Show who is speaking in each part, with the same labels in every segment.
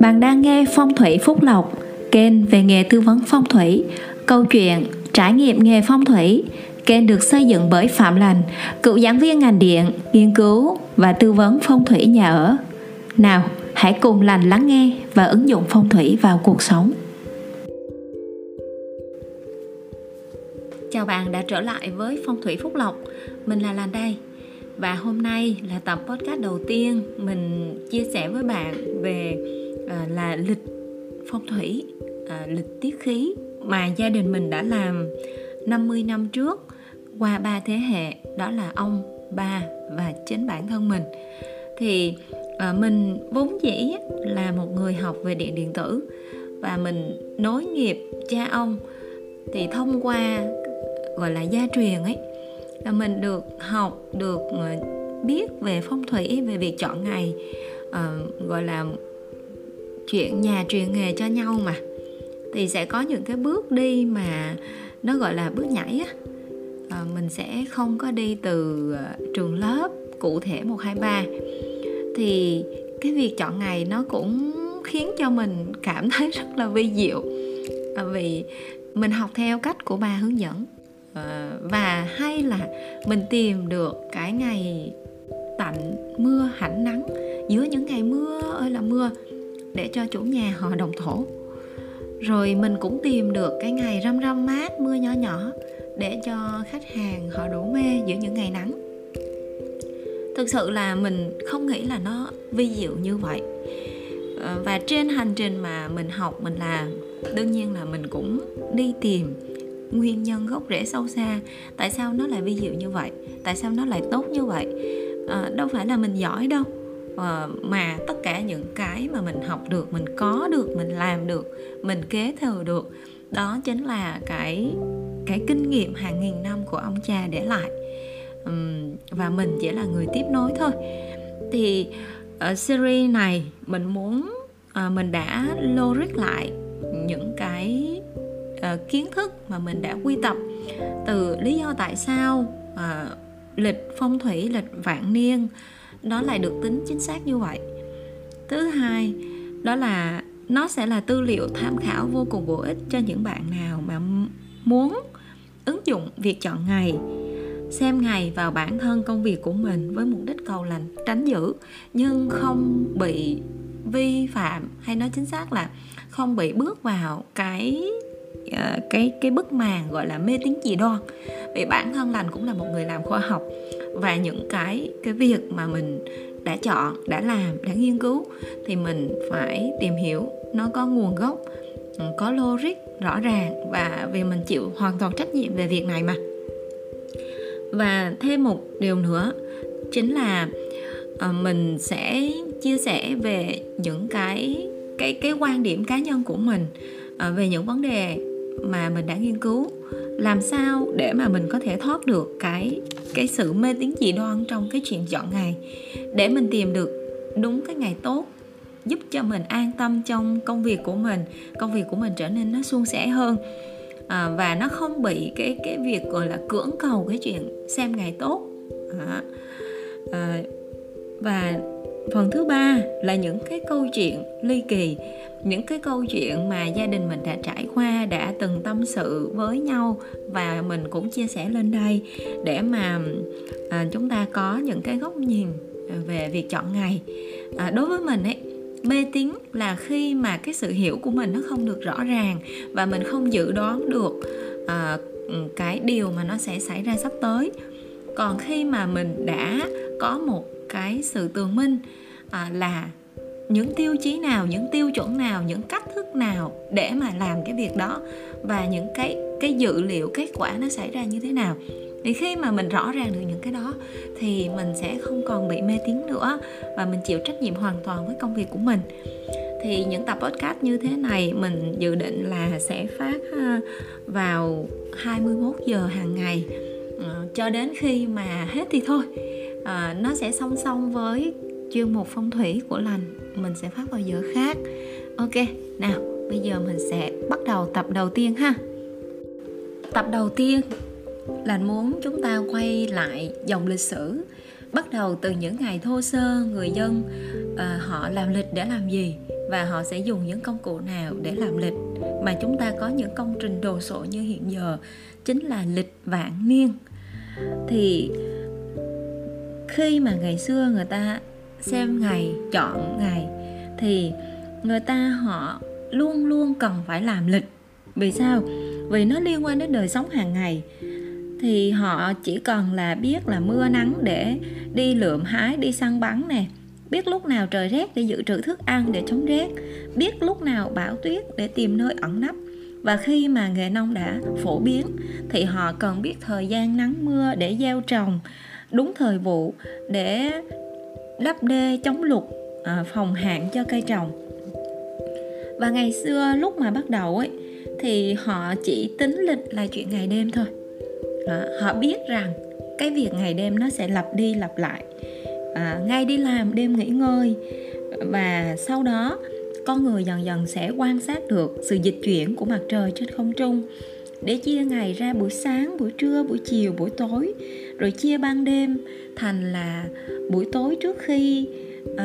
Speaker 1: Bạn đang nghe Phong thủy Phúc Lộc, kênh về nghề tư vấn phong thủy, câu chuyện, trải nghiệm nghề phong thủy. Kênh được xây dựng bởi Phạm Lành, cựu giảng viên ngành điện, nghiên cứu và tư vấn phong thủy nhà ở. Nào, hãy cùng Lành lắng nghe và ứng dụng phong thủy vào cuộc sống. Chào bạn đã trở lại với Phong thủy Phúc Lộc. Mình là Lành đây. Và hôm nay là tập podcast đầu tiên mình chia sẻ với bạn về à, là lịch phong thủy à, lịch tiết khí mà gia đình mình đã làm 50 năm trước qua ba thế hệ đó là ông ba và chính bản thân mình. Thì à, mình vốn dĩ là một người học về điện điện tử và mình nối nghiệp cha ông. Thì thông qua gọi là gia truyền ấy là mình được học được ờ, biết về phong thủy về việc chọn ngày uh, gọi là chuyện nhà truyền nghề cho nhau mà. Thì sẽ có những cái bước đi mà nó gọi là bước nhảy á. À, mình sẽ không có đi từ trường lớp cụ thể một hai ba. Thì cái việc chọn ngày nó cũng khiến cho mình cảm thấy rất là vi diệu à, vì mình học theo cách của bà hướng dẫn. Ờ, và hay là mình tìm được cái ngày tạnh mưa hẳn nắng, giữa những ngày mưa, ơi là mưa, để cho chủ nhà họ đồng thổ. Rồi mình cũng tìm được cái ngày râm râm mát, mưa nhỏ nhỏ, để cho khách hàng họ đổ mê giữa những ngày nắng. Thực sự là mình không nghĩ là nó vi diệu như vậy. Ờ, và trên hành trình mà mình học, mình làm, đương nhiên là mình cũng đi tìm nguyên nhân gốc rễ sâu xa. Tại sao nó lại vi diệu như vậy? Tại sao nó lại tốt như vậy? À, đâu phải là mình giỏi đâu. À, mà tất cả những cái mà mình học được mình có được mình làm được mình kế thừa được đó chính là cái cái kinh nghiệm hàng nghìn năm của ông cha để lại. Uhm, và mình chỉ là người tiếp nối thôi. Thì ở series này mình muốn à, mình đã logic lại những cái uh, kiến thức mà mình đã quy tập từ lý do tại sao uh, lịch phong thủy lịch vạn niên đó lại được tính chính xác như vậy. Thứ hai đó là nó sẽ là tư liệu tham khảo vô cùng bổ ích cho những bạn nào mà muốn ứng dụng việc chọn ngày xem ngày vào bản thân công việc của mình với mục đích cầu lành tránh giữ nhưng không bị vi phạm hay nói chính xác là không bị bước vào cái uh, cái cái bức màn gọi là mê tín dị đoan. Vì bản thân lành cũng là một người làm khoa học và những cái cái việc mà mình đã chọn đã làm đã nghiên cứu thì mình phải tìm hiểu nó có nguồn gốc ừ, có logic rõ ràng và vì mình chịu hoàn toàn trách nhiệm về việc này mà. Và thêm một điều nữa chính là ờ, mình sẽ chia sẻ về những cái cái cái quan điểm cá nhân của mình ờ, về những vấn đề mà mình đã nghiên cứu. Làm sao để mà mình có thể thoát được cái cái sự mê tín dị đoan trong cái chuyện chọn ngày? Để mình tìm được đúng cái ngày tốt giúp cho mình an tâm trong công việc của mình công việc của mình trở nên nó suôn sẻ hơn. À, và nó không bị cái cái việc gọi là cưỡng cầu cái chuyện xem ngày tốt. À, à, và phần thứ ba là những cái câu chuyện ly kỳ những cái câu chuyện mà gia đình mình đã trải qua đã từng tâm sự với nhau và mình cũng chia sẻ lên đây để mà à, chúng ta có những cái góc nhìn về việc chọn ngày. À, đối với mình ấy mê tín là khi mà cái sự hiểu của mình nó không được rõ ràng và mình không dự đoán được à, cái điều mà nó sẽ xảy ra sắp tới. Còn khi mà mình đã có một cái sự tường minh à, là những tiêu chí nào những tiêu chuẩn nào những cách thức nào để mà làm cái việc đó và những cái cái dữ liệu kết quả nó xảy ra như thế nào. Thì khi mà mình rõ ràng được những cái đó thì mình sẽ không còn bị mê tín nữa và mình chịu trách nhiệm hoàn toàn với công việc của mình. Thì những tập podcast như thế này mình dự định là sẽ phát ờ, vào 21 giờ hàng ngày. Ờ, cho đến khi mà hết thì thôi. À, nó sẽ song song với chuyên mục phong thủy của lành mình sẽ phát vào giờ khác. Ok nào bây giờ mình sẽ bắt đầu tập đầu tiên ha. Tập đầu tiên là muốn chúng ta quay lại dòng lịch sử. Bắt đầu từ những ngày thô sơ người dân uh, họ làm lịch để làm gì và họ sẽ dùng những công cụ nào để làm lịch. Mà chúng ta có những công trình đồ sộ như hiện giờ chính là lịch vạn niên. Thì khi mà ngày xưa người ta xem ngày, chọn ngày, thì người ta họ luôn luôn cần phải làm lịch. Vì sao? Vì nó liên quan đến đời sống hàng ngày. Thì họ chỉ cần là biết là mưa nắng để đi lượm hái, đi săn bắn nè. Biết lúc nào trời rét để dự trữ thức ăn để chống rét. Biết lúc nào bão tuyết để tìm nơi ẩn nấp. Và khi mà nghề nông đã phổ biến, thì họ cần biết thời gian nắng mưa để gieo trồng, đúng thời vụ để đắp đê chống lụt à, phòng hạn cho cây trồng. Và ngày xưa lúc mà bắt đầu ấy thì họ chỉ tính lịch là chuyện ngày đêm thôi. À, họ biết rằng cái việc ngày đêm nó sẽ lặp đi lặp lại. À, ngay đi làm đêm nghỉ ngơi. Và sau đó con người dần dần sẽ quan sát được sự dịch chuyển của mặt trời trên không trung để chia ngày ra buổi sáng buổi trưa buổi chiều buổi tối. Rồi chia ban đêm thành là buổi tối trước khi uh,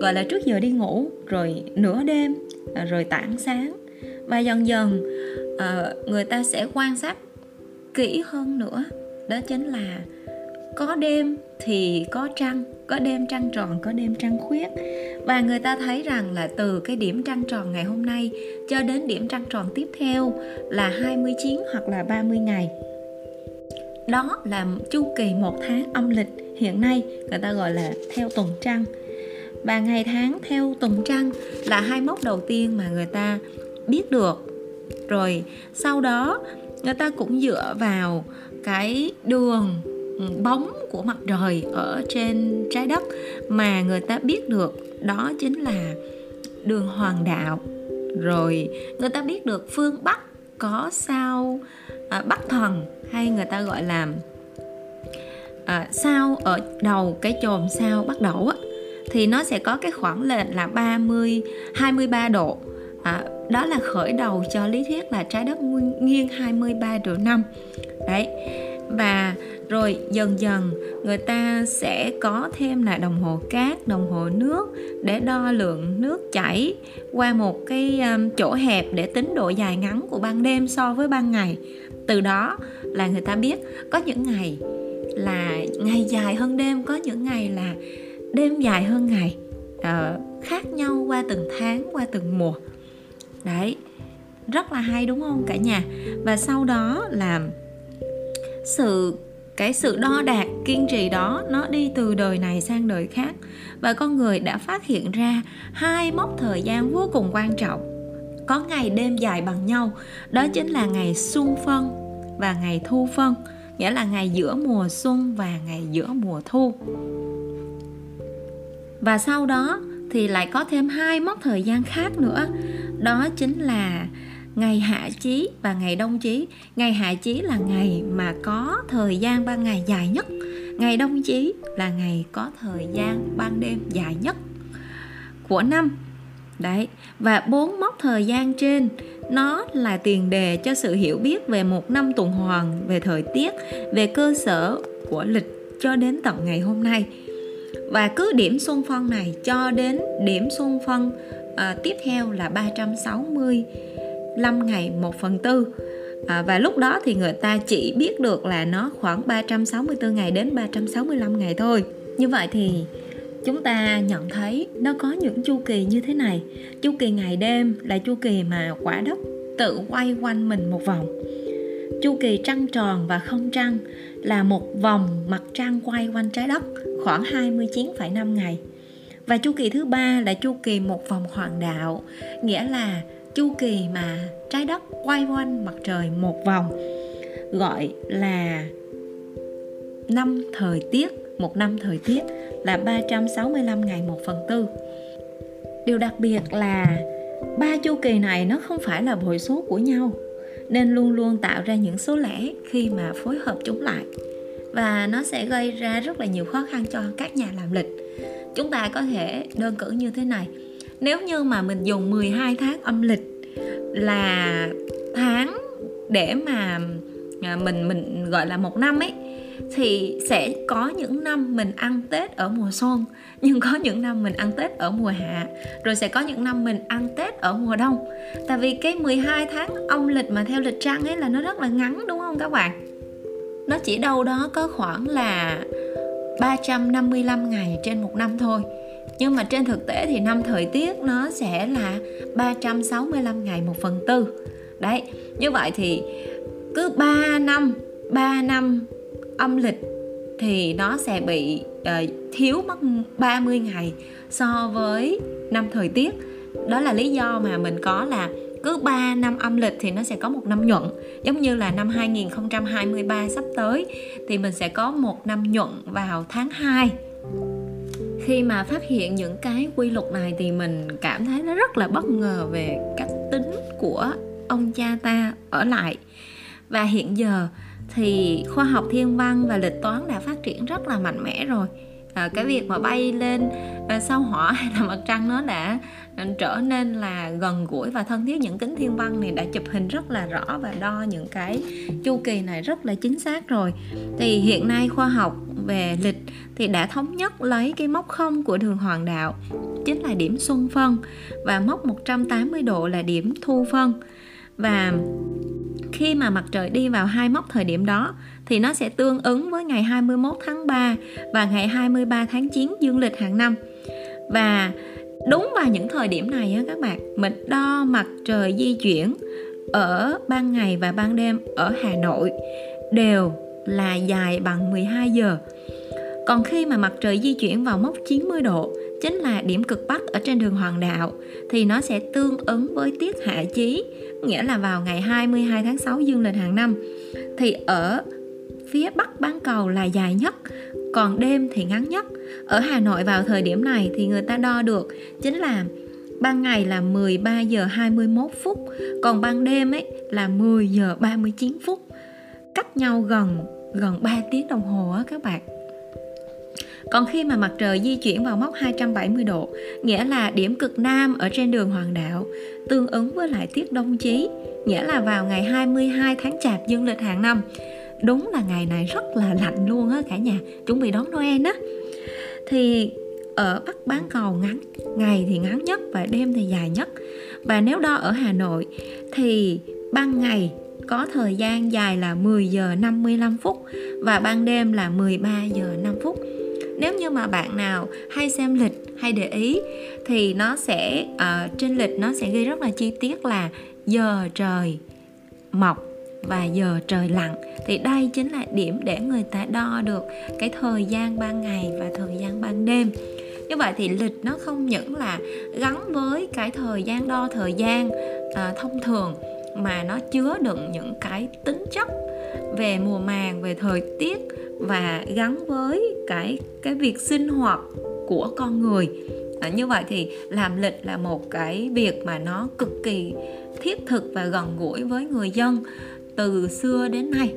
Speaker 1: gọi là trước giờ đi ngủ rồi nửa đêm ờ, rồi tảng sáng. Và dần dần uh, người ta sẽ quan sát kỹ hơn nữa. Đó chính là có đêm thì có trăng, có đêm trăng tròn, có đêm trăng khuyết. Và người ta thấy rằng là từ cái điểm trăng tròn ngày hôm nay cho đến điểm trăng tròn tiếp theo là 29 hoặc là 30 ngày. Đó là chu kỳ một tháng âm lịch hiện nay, người ta gọi là theo tuần trăng. Và ngày tháng theo tuần trăng là hai mốc đầu tiên mà người ta biết được. Rồi sau đó, người ta cũng dựa vào cái đường bóng của mặt trời ở trên trái đất mà người ta biết được đó chính là đường hoàng đạo. Rồi người ta biết được phương bắc có sao à, bắc thần hay người ta gọi là à, sao ở đầu cái chòm sao bắt đầu á thì nó sẽ có cái khoảng lệch là 30 23 độ. À, đó là khởi đầu cho lý thuyết là trái đất nghiêng 23 độ năm. Đấy và rồi dần dần người ta sẽ có thêm là đồng hồ cát đồng hồ nước để đo lượng nước chảy qua một cái um, chỗ hẹp để tính độ dài ngắn của ban đêm so với ban ngày. Từ đó là người ta biết có những ngày là ngày dài hơn đêm có những ngày là đêm dài hơn ngày uh, khác nhau qua từng tháng qua từng mùa. Đấy rất là hay đúng không cả nhà? Và sau đó là sự, cái sự đo đạc, kiên trì đó, nó đi từ đời này sang đời khác. Và con người đã phát hiện ra hai mốc thời gian vô cùng quan trọng. Có ngày đêm dài bằng nhau, đó chính là ngày xuân phân và ngày thu phân, nghĩa là ngày giữa mùa xuân và ngày giữa mùa thu. Và sau đó thì lại có thêm hai mốc thời gian khác nữa, đó chính là ngày hạ chí và ngày đông chí. Ngày hạ chí là ngày mà có thời gian ban ngày dài nhất. Ngày đông chí là ngày có thời gian ban đêm dài nhất của năm. Đấy và bốn mốc thời gian trên nó là tiền đề cho sự hiểu biết về một năm tuần hoàn về thời tiết về cơ sở của lịch cho đến tận ngày hôm nay. Và cứ điểm xuân phân này cho đến điểm xuân phân à, ờ, tiếp theo là 5 ngày 1 phần tư. À, và lúc đó thì người ta chỉ biết được là nó khoảng 364 ngày đến 365 ngày thôi. Như vậy thì chúng ta nhận thấy nó có những chu kỳ như thế này. Chu kỳ ngày đêm là chu kỳ mà quả đất tự quay quanh mình một vòng. Chu kỳ trăng tròn và không trăng là một vòng mặt trăng quay quanh trái đất khoảng 29,5 ngày. Và chu kỳ thứ ba là chu kỳ một vòng hoàng đạo nghĩa là chu kỳ mà trái đất quay quanh mặt trời một vòng, gọi là năm thời tiết, một năm thời tiết là 365 ngày một phần tư. Điều đặc biệt là ba chu kỳ này nó không phải là bội số của nhau, nên luôn luôn tạo ra những số lẻ khi mà phối hợp chúng lại, và nó sẽ gây ra rất là nhiều khó khăn cho các nhà làm lịch. Chúng ta có thể đơn cử như thế này nếu như mà mình dùng 12 tháng âm lịch là tháng để mà à, mình mình gọi là một năm ấy, thì sẽ có những năm mình ăn Tết ở mùa xuân, nhưng có những năm mình ăn Tết ở mùa hạ, rồi sẽ có những năm mình ăn Tết ở mùa đông. Tại vì cái 12 tháng âm lịch mà theo lịch trăng ấy là nó rất là ngắn, đúng không các bạn? Nó chỉ đâu đó có khoảng là 355 ngày trên một năm thôi nhưng mà trên thực tế thì năm thời tiết nó sẽ là 365 ngày 1 phần tư. Đấy như vậy thì cứ 3 năm 3 năm âm lịch thì nó sẽ bị uh, thiếu mất 30 ngày so với năm thời tiết. Đó là lý do mà mình có là cứ 3 năm âm lịch thì nó sẽ có một năm nhuận. Giống như là năm 2023 sắp tới thì mình sẽ có một năm nhuận vào tháng 2 khi mà phát hiện những cái quy luật này thì mình cảm thấy nó rất là bất ngờ về cách tính của ông cha ta ở lại. Và hiện giờ thì khoa học thiên văn và lịch toán đã phát triển rất là mạnh mẽ rồi à, cái việc mà bay lên à, sao hỏa hay là mặt trăng nó đã ờ, trở nên là gần gũi và thân thiết? Những kính thiên văn này đã chụp hình rất là rõ và đo những cái chu kỳ này rất là chính xác rồi. Thì hiện nay khoa học về lịch thì đã thống nhất lấy cái mốc không của đường hoàng đạo chính là điểm xuân phân và mốc 180 độ là điểm thu phân. Và khi mà mặt trời đi vào hai mốc thời điểm đó thì nó sẽ tương ứng với ngày 21 tháng 3 và ngày 23 tháng 9 dương lịch hàng năm. Và đúng vào những thời điểm này á các bạn, mình đo mặt trời di chuyển ở ban ngày và ban đêm ở Hà Nội đều là dài bằng 12 giờ. Còn khi mà mặt trời di chuyển vào mốc 90 độ chính là điểm cực bắc ở trên đường hoàng đạo thì nó sẽ tương ứng với tiết hạ chí nghĩa là vào ngày 22 tháng 6 dương lịch hàng năm thì ở phía bắc bán cầu là dài nhất còn đêm thì ngắn nhất ở Hà Nội vào thời điểm này thì người ta đo được chính là ban ngày là 13 giờ 21 phút còn ban đêm ấy là 10 giờ 39 phút cách nhau gần gần 3 tiếng đồng hồ á các bạn còn khi mà mặt trời di chuyển vào mốc 270 độ, nghĩa là điểm cực nam ở trên đường hoàng đạo, tương ứng với lại tiết đông chí, nghĩa là vào ngày 22 tháng Chạp dương lịch hàng năm. Đúng là ngày này rất là lạnh luôn á cả nhà, chuẩn bị đón Noel á. Thì ở Bắc bán cầu ngắn, ngày thì ngắn nhất và đêm thì dài nhất. Và nếu đo ở Hà Nội thì ban ngày có thời gian dài là 10 giờ 55 phút và ban đêm là 13 giờ 5 phút nếu như mà bạn nào hay xem lịch hay để ý thì nó sẽ uh, trên lịch nó sẽ ghi rất là chi tiết là giờ trời mọc và giờ trời lặn thì đây chính là điểm để người ta đo được cái thời gian ban ngày và thời gian ban đêm. Như vậy thì lịch nó không những là gắn với cái thời gian đo thời gian à, thông thường mà nó chứa đựng những cái tính chất về mùa màng về thời tiết và gắn với cái cái việc sinh hoạt của con người. À, như vậy thì làm lịch là một cái việc mà nó cực kỳ thiết thực và gần gũi với người dân từ xưa đến nay.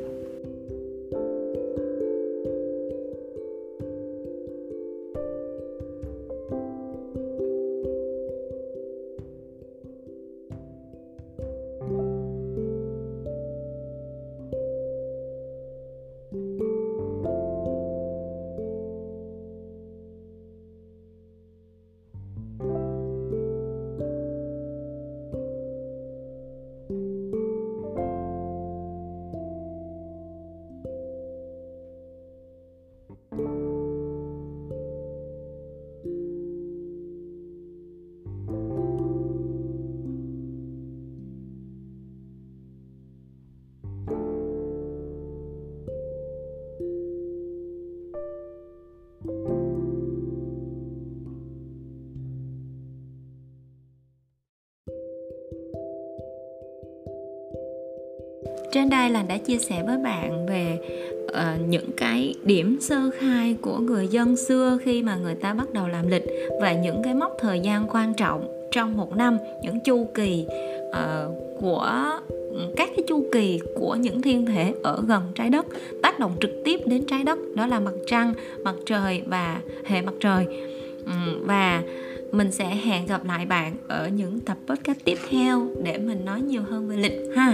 Speaker 1: Trên đây là đã chia sẻ với bạn về uh, những cái điểm sơ khai của người dân xưa khi mà người ta bắt đầu làm lịch và những cái mốc thời gian quan trọng trong một năm những chu kỳ uh, của các cái chu kỳ của những thiên thể ở gần trái đất tác động trực tiếp đến trái đất đó là mặt trăng mặt trời và hệ mặt trời. Và mình sẽ hẹn gặp lại bạn ở những tập podcast tiếp theo để mình nói nhiều hơn về lịch ha